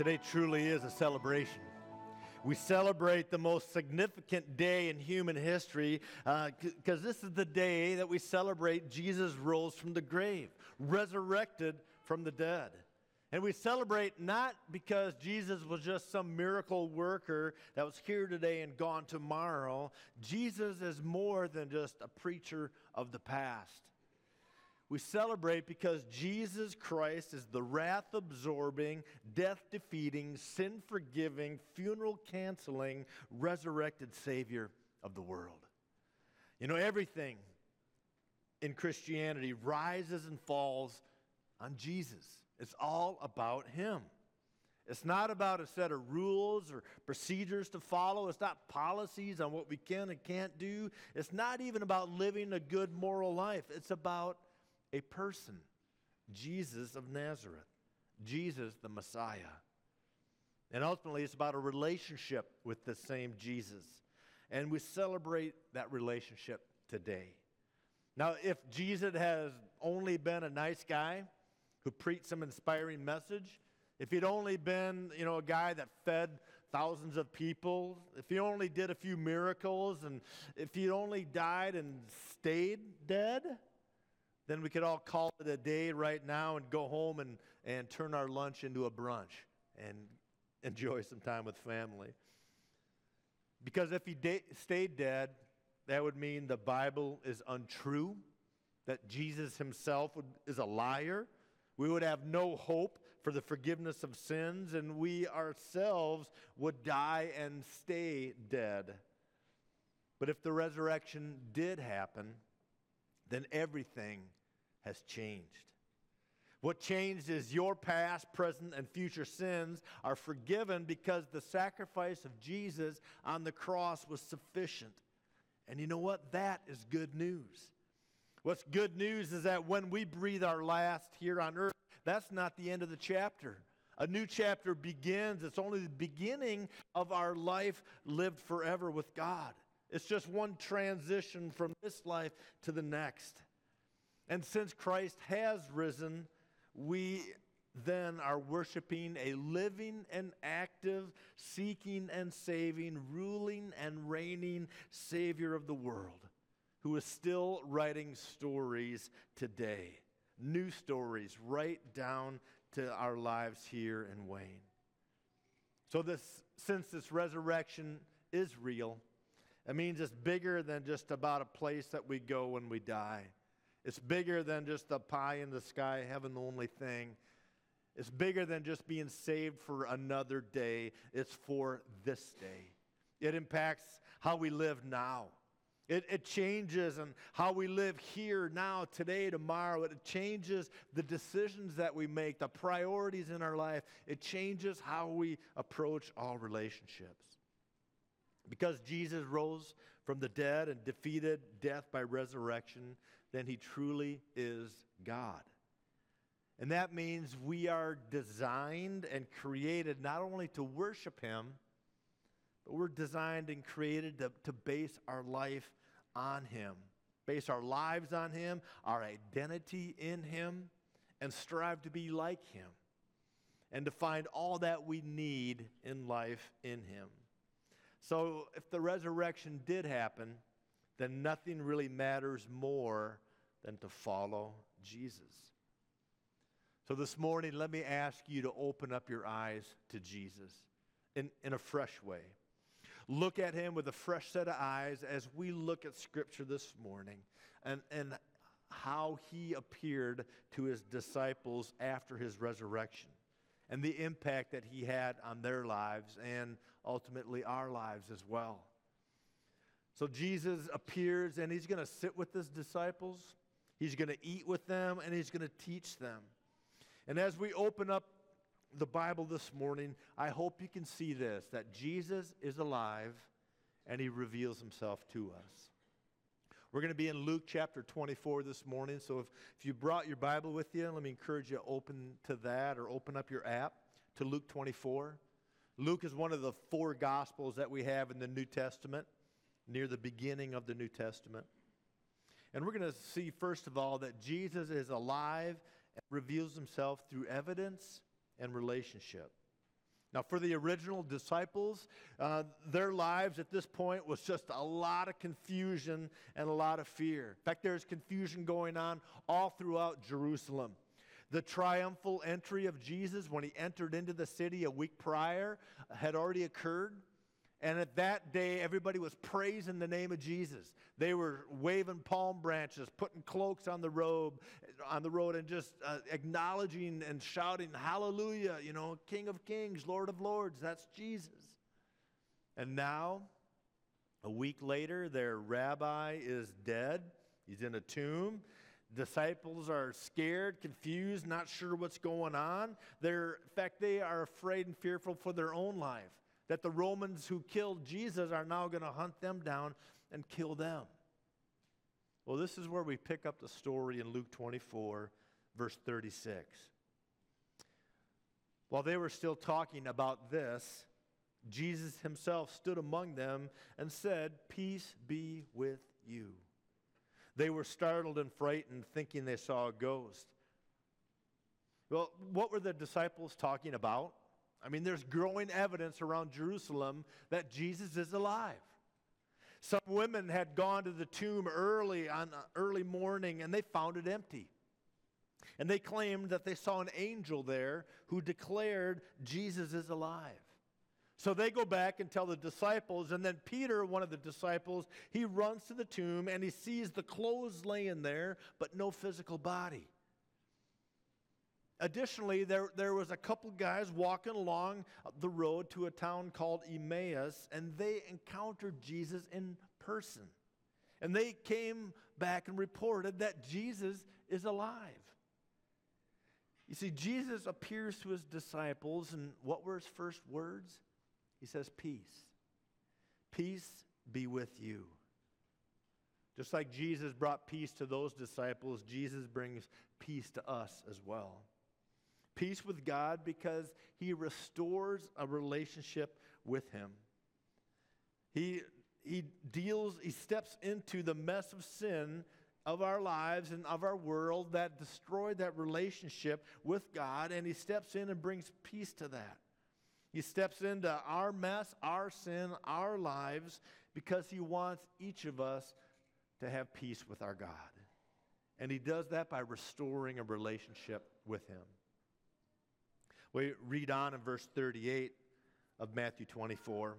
Today truly is a celebration. We celebrate the most significant day in human history because uh, this is the day that we celebrate Jesus rose from the grave, resurrected from the dead. And we celebrate not because Jesus was just some miracle worker that was here today and gone tomorrow. Jesus is more than just a preacher of the past. We celebrate because Jesus Christ is the wrath absorbing, death defeating, sin forgiving, funeral canceling, resurrected Savior of the world. You know, everything in Christianity rises and falls on Jesus. It's all about Him. It's not about a set of rules or procedures to follow. It's not policies on what we can and can't do. It's not even about living a good moral life. It's about a person, Jesus of Nazareth, Jesus the Messiah. And ultimately, it's about a relationship with the same Jesus. And we celebrate that relationship today. Now, if Jesus has only been a nice guy who preached some inspiring message, if he'd only been, you know, a guy that fed thousands of people, if he only did a few miracles, and if he only died and stayed dead, then we could all call it a day right now and go home and, and turn our lunch into a brunch and enjoy some time with family. Because if he da- stayed dead, that would mean the Bible is untrue, that Jesus himself would, is a liar. We would have no hope for the forgiveness of sins, and we ourselves would die and stay dead. But if the resurrection did happen, then everything has changed. What changed is your past, present, and future sins are forgiven because the sacrifice of Jesus on the cross was sufficient. And you know what? That is good news. What's good news is that when we breathe our last here on earth, that's not the end of the chapter. A new chapter begins. It's only the beginning of our life lived forever with God. It's just one transition from this life to the next. And since Christ has risen, we then are worshiping a living and active, seeking and saving, ruling and reigning Savior of the world who is still writing stories today. New stories right down to our lives here in Wayne. So, this, since this resurrection is real, it means it's bigger than just about a place that we go when we die. It's bigger than just the pie in the sky, heaven the only thing. It's bigger than just being saved for another day. It's for this day. It impacts how we live now. It, it changes and how we live here now, today, tomorrow. It changes the decisions that we make, the priorities in our life. It changes how we approach all relationships. Because Jesus rose from the dead and defeated death by resurrection, then he truly is God. And that means we are designed and created not only to worship him, but we're designed and created to, to base our life on him, base our lives on him, our identity in him, and strive to be like him, and to find all that we need in life in him. So if the resurrection did happen, then nothing really matters more than to follow Jesus. So this morning, let me ask you to open up your eyes to Jesus in, in a fresh way. Look at him with a fresh set of eyes as we look at Scripture this morning and, and how he appeared to his disciples after his resurrection and the impact that he had on their lives and ultimately our lives as well. So Jesus appears and he's going to sit with his disciples, he's going to eat with them, and he's going to teach them. And as we open up the Bible this morning, I hope you can see this that Jesus is alive and he reveals himself to us. We're going to be in Luke chapter 24 this morning. So if, if you brought your Bible with you, let me encourage you to open to that or open up your app to Luke 24. Luke is one of the four Gospels that we have in the New Testament, near the beginning of the New Testament. And we're going to see, first of all, that Jesus is alive and reveals himself through evidence and relationship. Now, for the original disciples, uh, their lives at this point was just a lot of confusion and a lot of fear. In fact, there's confusion going on all throughout Jerusalem. The triumphal entry of Jesus when he entered into the city a week prior had already occurred. And at that day, everybody was praising the name of Jesus. They were waving palm branches, putting cloaks on the road, on the road, and just uh, acknowledging and shouting, "Hallelujah!" You know, King of Kings, Lord of Lords. That's Jesus. And now, a week later, their rabbi is dead. He's in a tomb. Disciples are scared, confused, not sure what's going on. They're, in fact, they are afraid and fearful for their own life that the Romans who killed Jesus are now going to hunt them down and kill them. Well, this is where we pick up the story in Luke 24, verse 36. While they were still talking about this, Jesus himself stood among them and said, Peace be with you. They were startled and frightened, thinking they saw a ghost. Well, what were the disciples talking about? I mean, there's growing evidence around Jerusalem that Jesus is alive. Some women had gone to the tomb early on uh, early morning and they found it empty. And they claimed that they saw an angel there who declared Jesus is alive. So they go back and tell the disciples, and then Peter, one of the disciples, he runs to the tomb and he sees the clothes laying there, but no physical body. Additionally, there, there was a couple guys walking along the road to a town called Emmaus, and they encountered Jesus in person. And they came back and reported that Jesus is alive. You see, Jesus appears to his disciples, and what were his first words? He says, Peace. Peace be with you. Just like Jesus brought peace to those disciples, Jesus brings peace to us as well. Peace with God because he restores a relationship with him. He, he deals, he steps into the mess of sin of our lives and of our world that destroyed that relationship with God, and he steps in and brings peace to that. He steps into our mess, our sin, our lives, because he wants each of us to have peace with our God. And he does that by restoring a relationship with him. We read on in verse 38 of Matthew 24,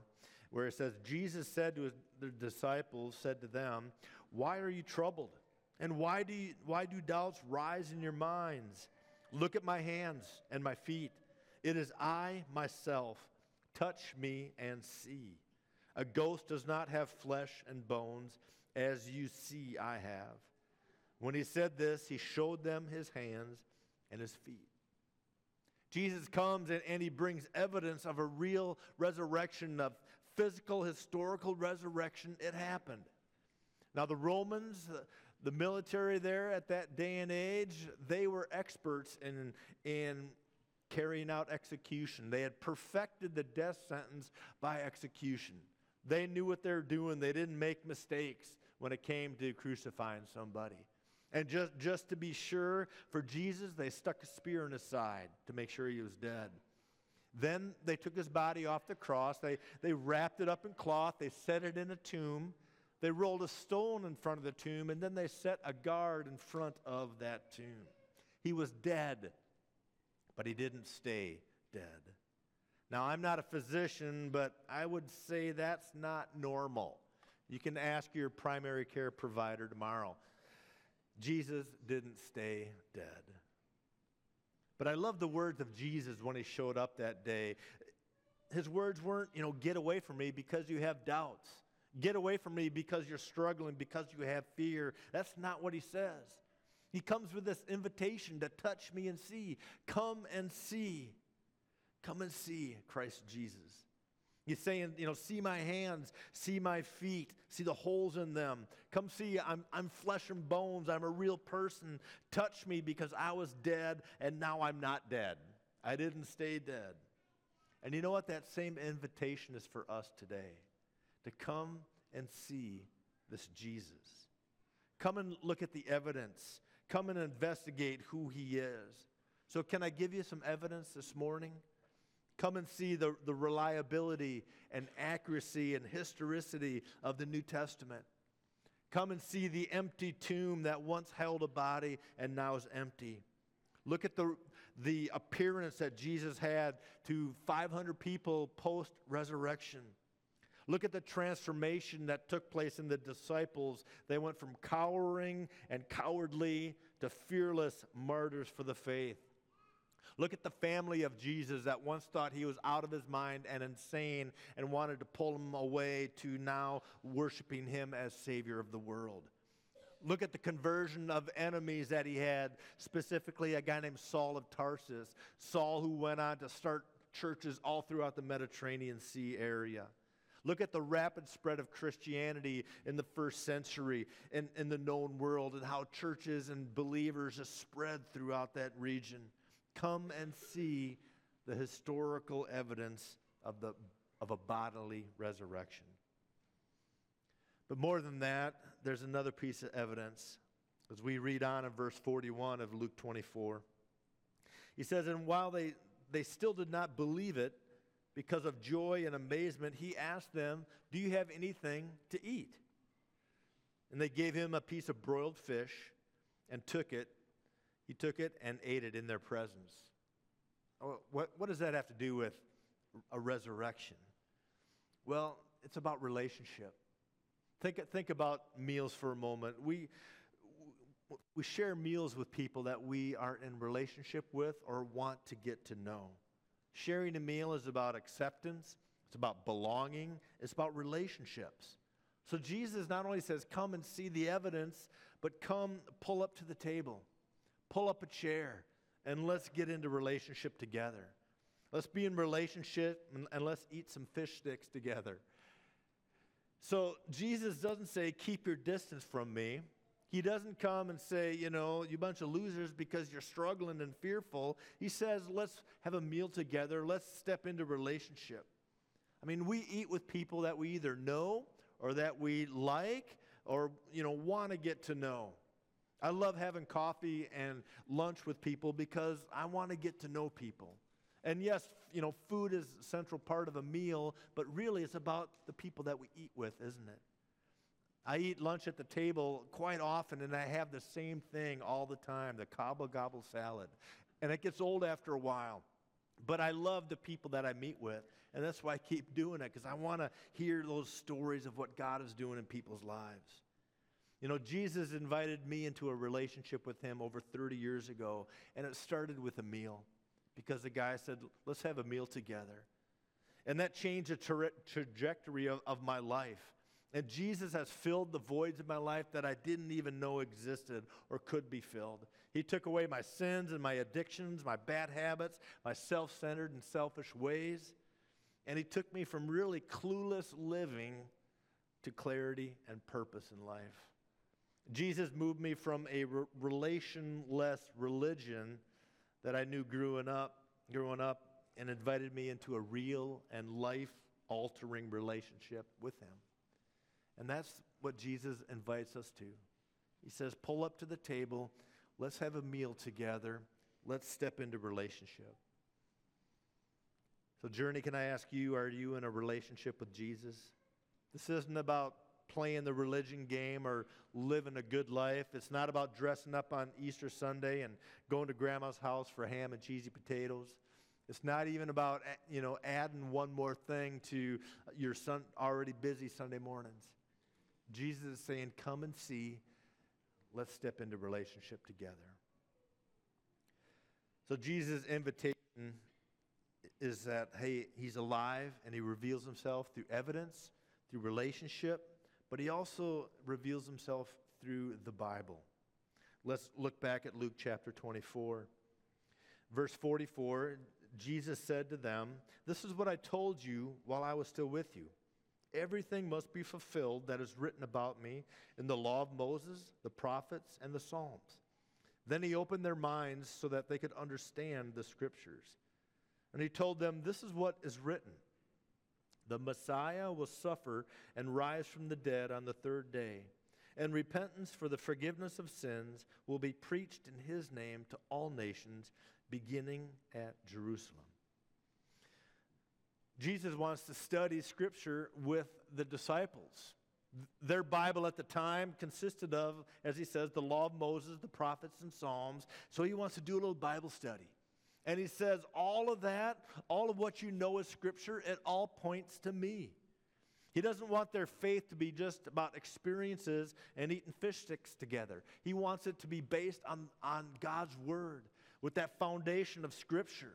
where it says, Jesus said to his disciples, said to them, Why are you troubled? And why do, you, why do doubts rise in your minds? Look at my hands and my feet. It is I myself. Touch me and see. A ghost does not have flesh and bones, as you see I have. When he said this, he showed them his hands and his feet. Jesus comes and, and he brings evidence of a real resurrection, of physical, historical resurrection. It happened. Now, the Romans, the military there at that day and age, they were experts in, in carrying out execution. They had perfected the death sentence by execution. They knew what they were doing, they didn't make mistakes when it came to crucifying somebody. And just, just to be sure, for Jesus, they stuck a spear in his side to make sure he was dead. Then they took his body off the cross. They, they wrapped it up in cloth. They set it in a tomb. They rolled a stone in front of the tomb, and then they set a guard in front of that tomb. He was dead, but he didn't stay dead. Now, I'm not a physician, but I would say that's not normal. You can ask your primary care provider tomorrow. Jesus didn't stay dead. But I love the words of Jesus when he showed up that day. His words weren't, you know, get away from me because you have doubts. Get away from me because you're struggling, because you have fear. That's not what he says. He comes with this invitation to touch me and see. Come and see. Come and see Christ Jesus. He's saying, you know, see my hands, see my feet, see the holes in them. Come see, I'm, I'm flesh and bones. I'm a real person. Touch me because I was dead and now I'm not dead. I didn't stay dead. And you know what? That same invitation is for us today to come and see this Jesus. Come and look at the evidence. Come and investigate who he is. So, can I give you some evidence this morning? Come and see the, the reliability and accuracy and historicity of the New Testament. Come and see the empty tomb that once held a body and now is empty. Look at the, the appearance that Jesus had to 500 people post resurrection. Look at the transformation that took place in the disciples. They went from cowering and cowardly to fearless martyrs for the faith. Look at the family of Jesus that once thought he was out of his mind and insane and wanted to pull him away to now worshiping him as Savior of the world. Look at the conversion of enemies that he had, specifically a guy named Saul of Tarsus. Saul, who went on to start churches all throughout the Mediterranean Sea area. Look at the rapid spread of Christianity in the first century in, in the known world and how churches and believers just spread throughout that region. Come and see the historical evidence of, the, of a bodily resurrection. But more than that, there's another piece of evidence as we read on in verse 41 of Luke 24. He says, And while they, they still did not believe it, because of joy and amazement, he asked them, Do you have anything to eat? And they gave him a piece of broiled fish and took it he took it and ate it in their presence. Oh, what, what does that have to do with a resurrection? Well, it's about relationship. Think, think about meals for a moment. We, we share meals with people that we aren't in relationship with or want to get to know. Sharing a meal is about acceptance, it's about belonging, it's about relationships. So Jesus not only says, Come and see the evidence, but come pull up to the table pull up a chair and let's get into relationship together. Let's be in relationship and, and, let's eat some fish sticks together. So Jesus doesn't say, keep your distance from me. He doesn't come and say, you know, you bunch of losers because you're struggling and fearful. He says, let's have a meal together. Let's step into relationship. I mean, we eat with people that we either know or that we like or, you know, want to get to know. I love having coffee and lunch with people because I want to get to know people. And yes, you know, food is a central part of a meal, but really it's about the people that we eat with, isn't it? I eat lunch at the table quite often, and I have the same thing all the time the cobble gobble salad. And it gets old after a while. But I love the people that I meet with, and that's why I keep doing it, because I want to hear those stories of what God is doing in people's lives. You know, Jesus invited me into a relationship with him over 30 years ago, and it started with a meal because the guy said, Let's have a meal together. And that changed the tra- trajectory of, of my life. And Jesus has filled the voids of my life that I didn't even know existed or could be filled. He took away my sins and my addictions, my bad habits, my self centered and selfish ways. And He took me from really clueless living to clarity and purpose in life. Jesus moved me from a re- relationless religion that I knew growing up, growing up, and invited me into a real and life-altering relationship with Him. And that's what Jesus invites us to. He says, "Pull up to the table. Let's have a meal together. Let's step into relationship." So, Journey, can I ask you, are you in a relationship with Jesus? This isn't about playing the religion game or living a good life. It's not about dressing up on Easter Sunday and going to grandma's house for ham and cheesy potatoes. It's not even about you know adding one more thing to your already busy Sunday mornings. Jesus is saying, "Come and see. Let's step into relationship together." So Jesus' invitation is that hey, he's alive and he reveals himself through evidence, through relationship, but he also reveals himself through the Bible. Let's look back at Luke chapter 24. Verse 44 Jesus said to them, This is what I told you while I was still with you. Everything must be fulfilled that is written about me in the law of Moses, the prophets, and the Psalms. Then he opened their minds so that they could understand the scriptures. And he told them, This is what is written the Messiah will suffer and rise from the dead on the third day, and repentance for the forgiveness of sins will be preached in his name to all nations, beginning at Jerusalem. Jesus wants to study Scripture with the disciples. Their Bible at the time consisted of, as he says, the law of Moses, the prophets, and Psalms. So he wants to do a little Bible study. And he says, all of that, all of what you know is Scripture, it all points to me. He doesn't want their faith to be just about experiences and eating fish sticks together. He wants it to be based on, on God's Word with that foundation of Scripture.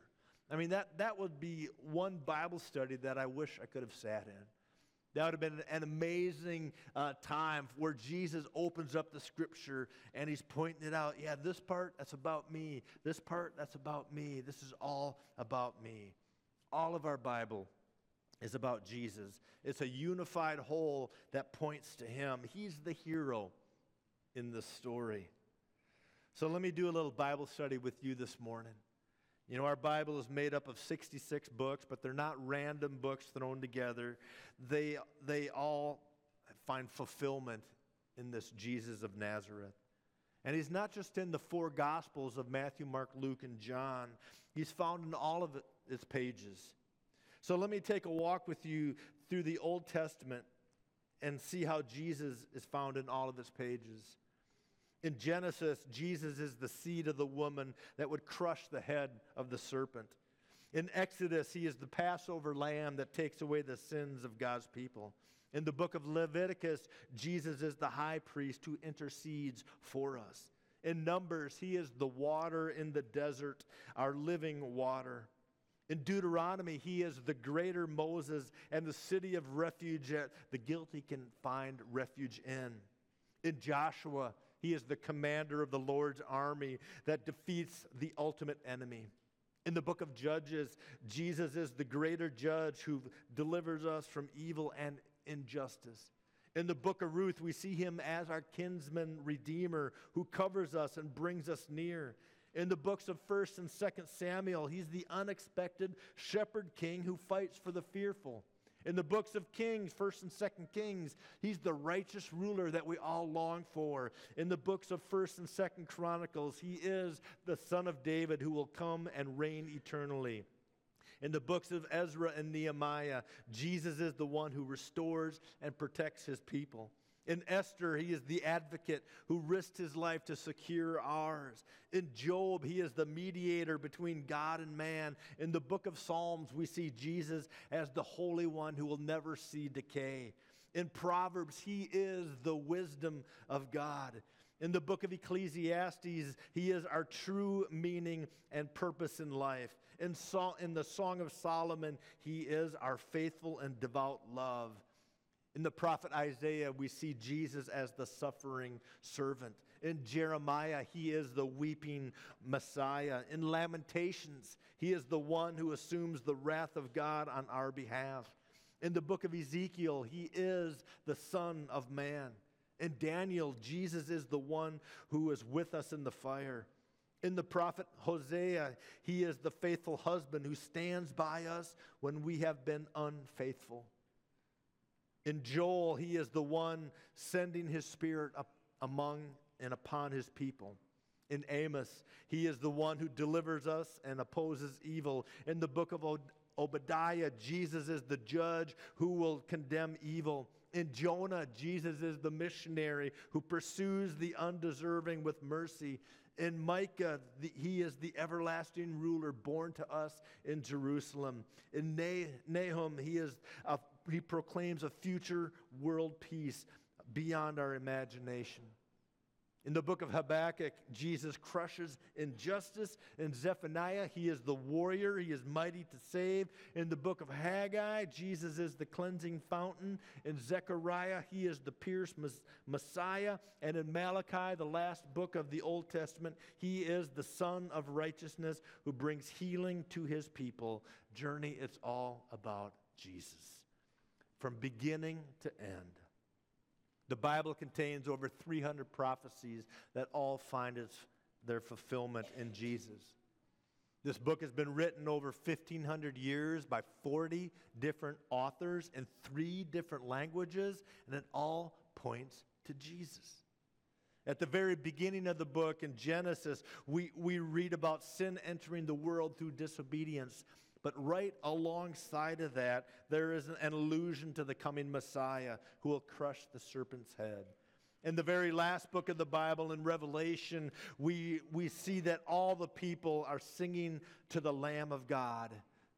I mean, that, that would be one Bible study that I wish I could have sat in. That would have been an amazing uh, time where Jesus opens up the scripture and he's pointing it out. Yeah, this part, that's about me. This part, that's about me. This is all about me. All of our Bible is about Jesus. It's a unified whole that points to him. He's the hero in the story. So let me do a little Bible study with you this morning. You know, our Bible is made up of 66 books, but they're not random books thrown together. They, they all find fulfillment in this Jesus of Nazareth. And he's not just in the four Gospels of Matthew, Mark, Luke, and John, he's found in all of its pages. So let me take a walk with you through the Old Testament and see how Jesus is found in all of its pages. In Genesis, Jesus is the seed of the woman that would crush the head of the serpent. In Exodus, he is the Passover lamb that takes away the sins of God's people. In the book of Leviticus, Jesus is the high priest who intercedes for us. In Numbers, he is the water in the desert, our living water. In Deuteronomy, he is the greater Moses and the city of refuge that the guilty can find refuge in. In Joshua, he is the commander of the Lord's army that defeats the ultimate enemy. In the book of Judges, Jesus is the greater judge who delivers us from evil and injustice. In the book of Ruth, we see him as our kinsman redeemer who covers us and brings us near. In the books of 1st and 2nd Samuel, he's the unexpected shepherd king who fights for the fearful. In the books of Kings, 1st and 2nd Kings, he's the righteous ruler that we all long for. In the books of 1st and 2nd Chronicles, he is the son of David who will come and reign eternally. In the books of Ezra and Nehemiah, Jesus is the one who restores and protects his people. In Esther, he is the advocate who risked his life to secure ours. In Job, he is the mediator between God and man. In the book of Psalms, we see Jesus as the Holy One who will never see decay. In Proverbs, he is the wisdom of God. In the book of Ecclesiastes, he is our true meaning and purpose in life. In, so- in the Song of Solomon, he is our faithful and devout love. In the prophet Isaiah, we see Jesus as the suffering servant. In Jeremiah, he is the weeping Messiah. In Lamentations, he is the one who assumes the wrath of God on our behalf. In the book of Ezekiel, he is the Son of Man. In Daniel, Jesus is the one who is with us in the fire. In the prophet Hosea, he is the faithful husband who stands by us when we have been unfaithful. In Joel, he is the one sending his spirit up among and upon his people. In Amos, he is the one who delivers us and opposes evil. In the book of Obadiah, Jesus is the judge who will condemn evil. In Jonah, Jesus is the missionary who pursues the undeserving with mercy. In Micah, the, he is the everlasting ruler born to us in Jerusalem. In Nahum, he is a he proclaims a future world peace beyond our imagination. In the book of Habakkuk, Jesus crushes injustice. In Zephaniah, he is the warrior, he is mighty to save. In the book of Haggai, Jesus is the cleansing fountain. In Zechariah, he is the pierced Messiah. And in Malachi, the last book of the Old Testament, he is the Sun of righteousness who brings healing to his people. Journey, it's all about Jesus from beginning to end. The Bible contains over 300 prophecies that all find its, their fulfillment in Jesus. This book has been written over 1,500 years by 40 different authors in three different languages, and it all points to Jesus. At the very beginning of the book in Genesis, we, we read about sin entering the world through disobedience. But right alongside of that, there is an allusion to the coming Messiah who will crush the serpent's head. In the very last book of the Bible, in Revelation, we, we see that all the people are singing to the Lamb of God,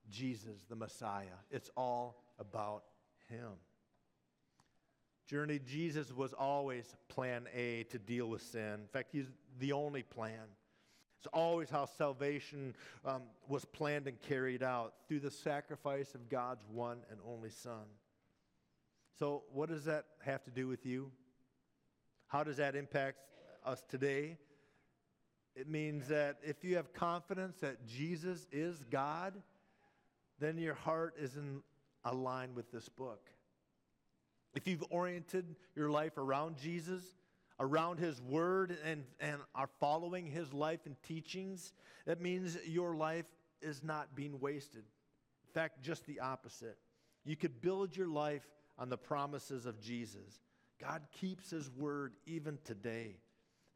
Jesus, the Messiah. It's all about Him. Journey, Jesus was always plan A to deal with sin. In fact, He's the only plan. It's always how salvation um, was planned and carried out through the sacrifice of God's one and only Son. So, what does that have to do with you? How does that impact us today? It means that if you have confidence that Jesus is God, then your heart is in aligned with this book. If you've oriented your life around Jesus, around his word, and, and are following his life and teachings, that means your life is not being wasted. In fact, just the opposite. You could build your life on the promises of Jesus. God keeps His word even today.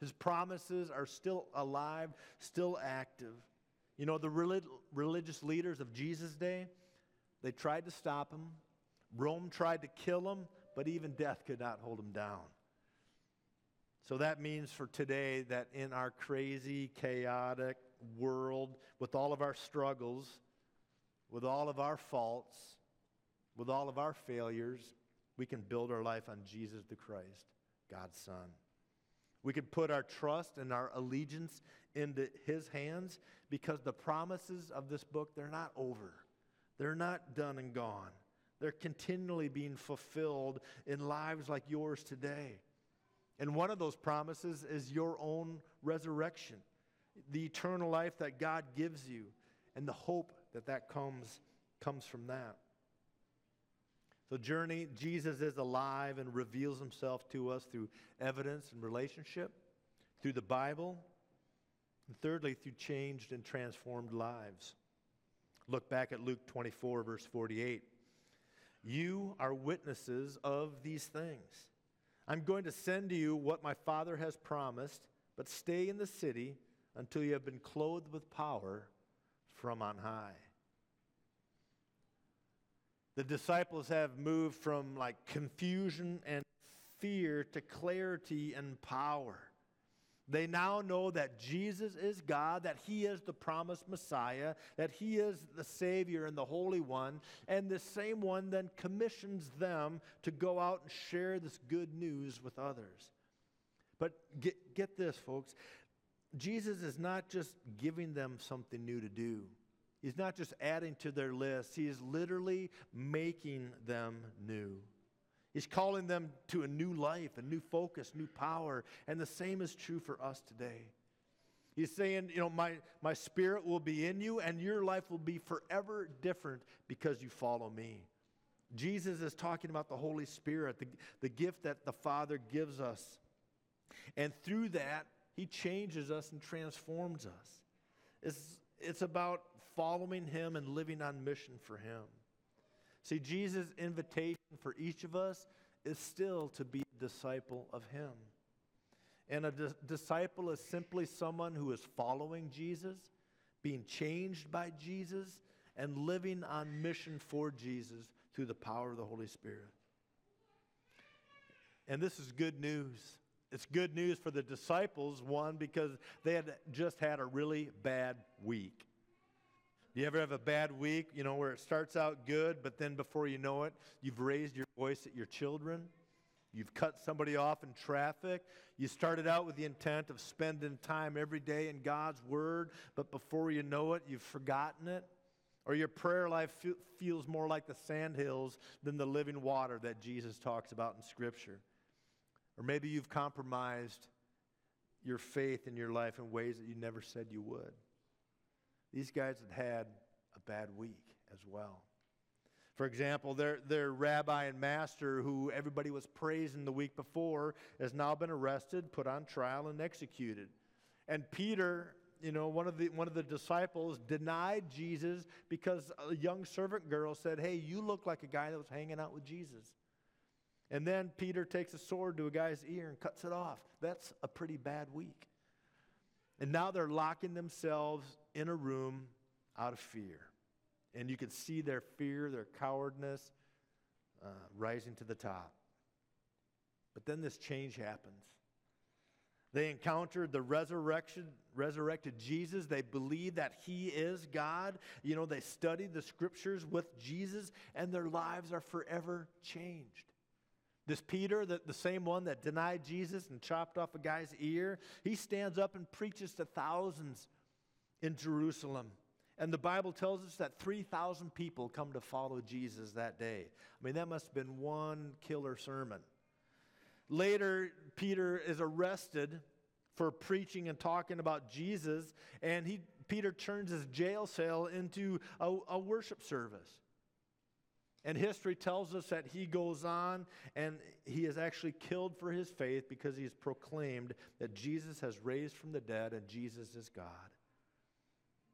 His promises are still alive, still active. You know, the relig- religious leaders of Jesus' day, they tried to stop him. Rome tried to kill him, but even death could not hold him down. So that means for today that in our crazy, chaotic world, with all of our struggles, with all of our faults, with all of our failures, we can build our life on Jesus the Christ, God's Son. We can put our trust and our allegiance into His hands because the promises of this book, they're not over. They're not done and gone. They're continually being fulfilled in lives like yours today. And one of those promises is your own resurrection, the eternal life that God gives you, and the hope that that comes, comes from that. So, journey, Jesus is alive and reveals himself to us through evidence and relationship, through the Bible, and thirdly, through changed and transformed lives. Look back at Luke 24, verse 48. You are witnesses of these things. I'm going to send to you what my Father has promised, but stay in the city until you have been clothed with power from on high the disciples have moved from like confusion and fear to clarity and power. They now know that Jesus is God, that He is the promised Messiah, that He is the Savior and the Holy One, and the same one then commissions them to go out and share this good news with others. But get, get this, folks Jesus is not just giving them something new to do. He's not just adding to their list, he is literally making them new. He's calling them to a new life, a new focus, new power. And the same is true for us today. He's saying, you know, my, my spirit will be in you, and your life will be forever different because you follow me. Jesus is talking about the Holy Spirit, the, the gift that the Father gives us. And through that, He changes us and transforms us. It's, it's about following Him and living on mission for Him. See, Jesus' invitation for each of us is still to be a disciple of Him. And a di- disciple is simply someone who is following Jesus, being changed by Jesus, and living on mission for Jesus through the power of the Holy Spirit. And this is good news. It's good news for the disciples, one, because they had just had a really bad week. Do you ever have a bad week, you know, where it starts out good, but then before you know it, you've raised your voice at your children? You've cut somebody off in traffic. You started out with the intent of spending time every day in God's Word, but before you know it, you've forgotten it. Or your prayer life fe- feels more like the sandhills than the living water that Jesus talks about in Scripture. Or maybe you've compromised your faith in your life in ways that you never said you would. These guys had had a bad week as well. For example, their, their rabbi and master, who everybody was praising the week before, has now been arrested, put on trial, and executed. And Peter, you know, one of the, one of the disciples denied Jesus because a young servant girl said, Hey, you look like a guy that was hanging out with Jesus. And then Peter takes a sword to a guy's ear and cuts it off. That's a pretty bad week. And now they're locking themselves in a room out of fear. And you can see their fear, their cowardness uh, rising to the top. But then this change happens. They encountered the resurrection, resurrected Jesus. They believed that he is God. You know, they studied the scriptures with Jesus, and their lives are forever changed. This Peter, the, the same one that denied Jesus and chopped off a guy's ear, he stands up and preaches to thousands in Jerusalem. And the Bible tells us that 3,000 people come to follow Jesus that day. I mean, that must have been one killer sermon. Later, Peter is arrested for preaching and talking about Jesus, and he, Peter turns his jail cell into a, a worship service. And history tells us that he goes on and he is actually killed for his faith because he has proclaimed that Jesus has raised from the dead and Jesus is God.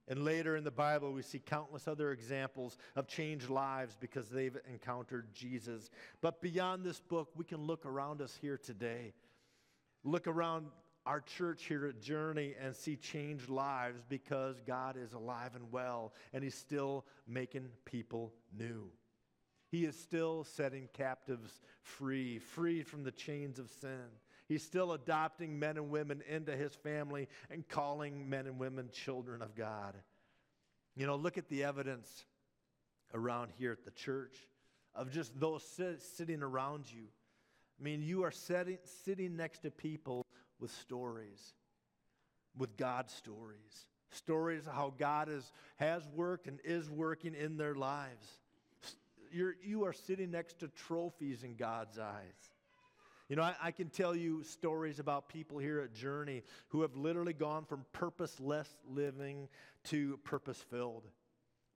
And later in the Bible, we see countless other examples of changed lives because they've encountered Jesus. But beyond this book, we can look around us here today. Look around our church here at Journey and see changed lives because God is alive and well and He's still making people new. He is still setting captives free, free from the chains of sin. He's still adopting men and women into his family and calling men and women children of God. You know, look at the evidence around here at the church of just those sit, sitting around you. I mean, you are sitting, sitting next to people with stories, with God's stories. Stories of how God is, has worked and is working in their lives. You're, you are sitting next to trophies in God's eyes. You know, I, I, can tell you stories about people here at Journey who have literally gone from purposeless living to purpose filled.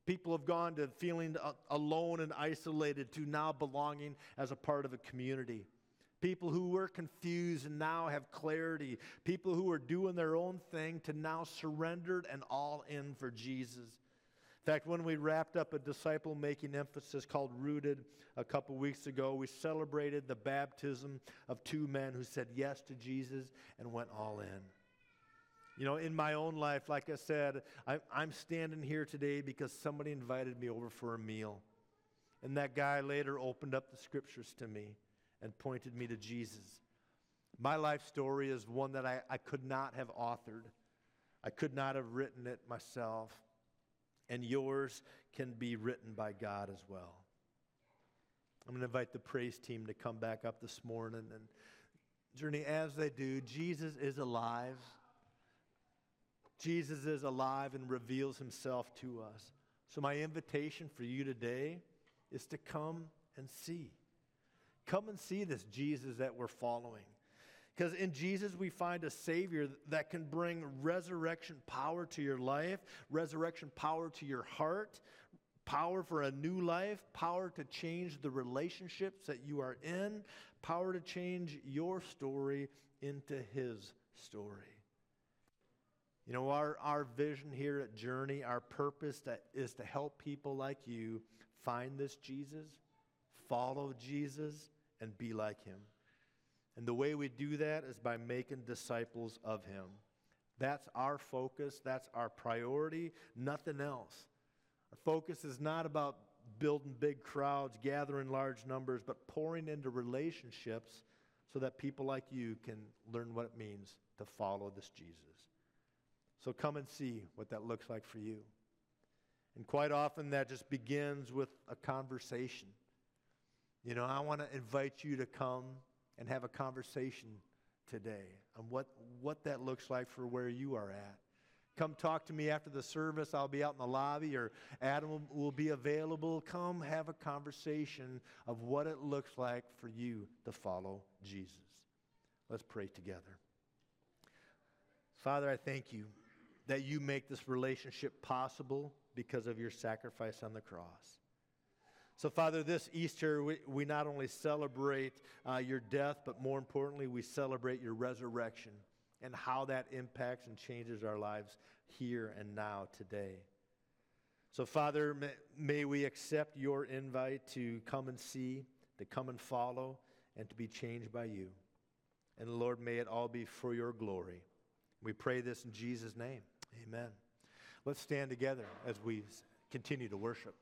People have gone to feeling alone and isolated to now belonging as a part of a community. People who were confused and now have clarity. People who were doing their own thing to now surrendered and all in for Jesus. In fact, when we wrapped up a disciple making emphasis called Rooted a couple weeks ago, we celebrated the baptism of two men who said yes to Jesus and went all in. You know, in my own life, like I said, I, am standing here today because somebody invited me over for a meal. And that guy later opened up the scriptures to me and pointed me to Jesus. My life story is one that I, I could not have authored, I could not have written it myself and yours can be written by God as well. I'm going to invite the praise team to come back up this morning and journey as they do. Jesus is alive. Jesus is alive and reveals himself to us. So, my invitation for you today is to come and see. Come and see this Jesus that we're following. Because in Jesus, we find a Savior that can bring resurrection power to your life, resurrection power to your heart, power for a new life, power to change the relationships that you are in, power to change your story into His story. You know, our, our vision here at Journey, our purpose that is to help people like you find this Jesus, follow Jesus, and be like Him. And the way we do that is by making disciples of Him. That's our focus, that's our priority, nothing else. Our focus is not about building big crowds, gathering large numbers, but pouring into relationships so that people like you can learn what it means to follow this Jesus. So come and see what that looks like for you. And quite often that just begins with a conversation. You know, I want to invite you to come and have a conversation today on what, what that looks like for where you are at. Come talk to me after the service. I'll be out in the lobby, or Adam will, be available. Come have a conversation of what it looks like for you to follow Jesus. Let's pray together. Father, I thank you that you make this relationship possible because of your sacrifice on the cross. So, Father, this Easter, we, we not only celebrate uh, your death, but more importantly, we celebrate your resurrection and how that impacts and changes our lives here and now today. So, Father, may, may we accept your invite to come and see, to come and follow, and to be changed by you. And Lord, may it all be for your glory. We pray this in Jesus' name. Amen. Let's stand together as we continue to worship.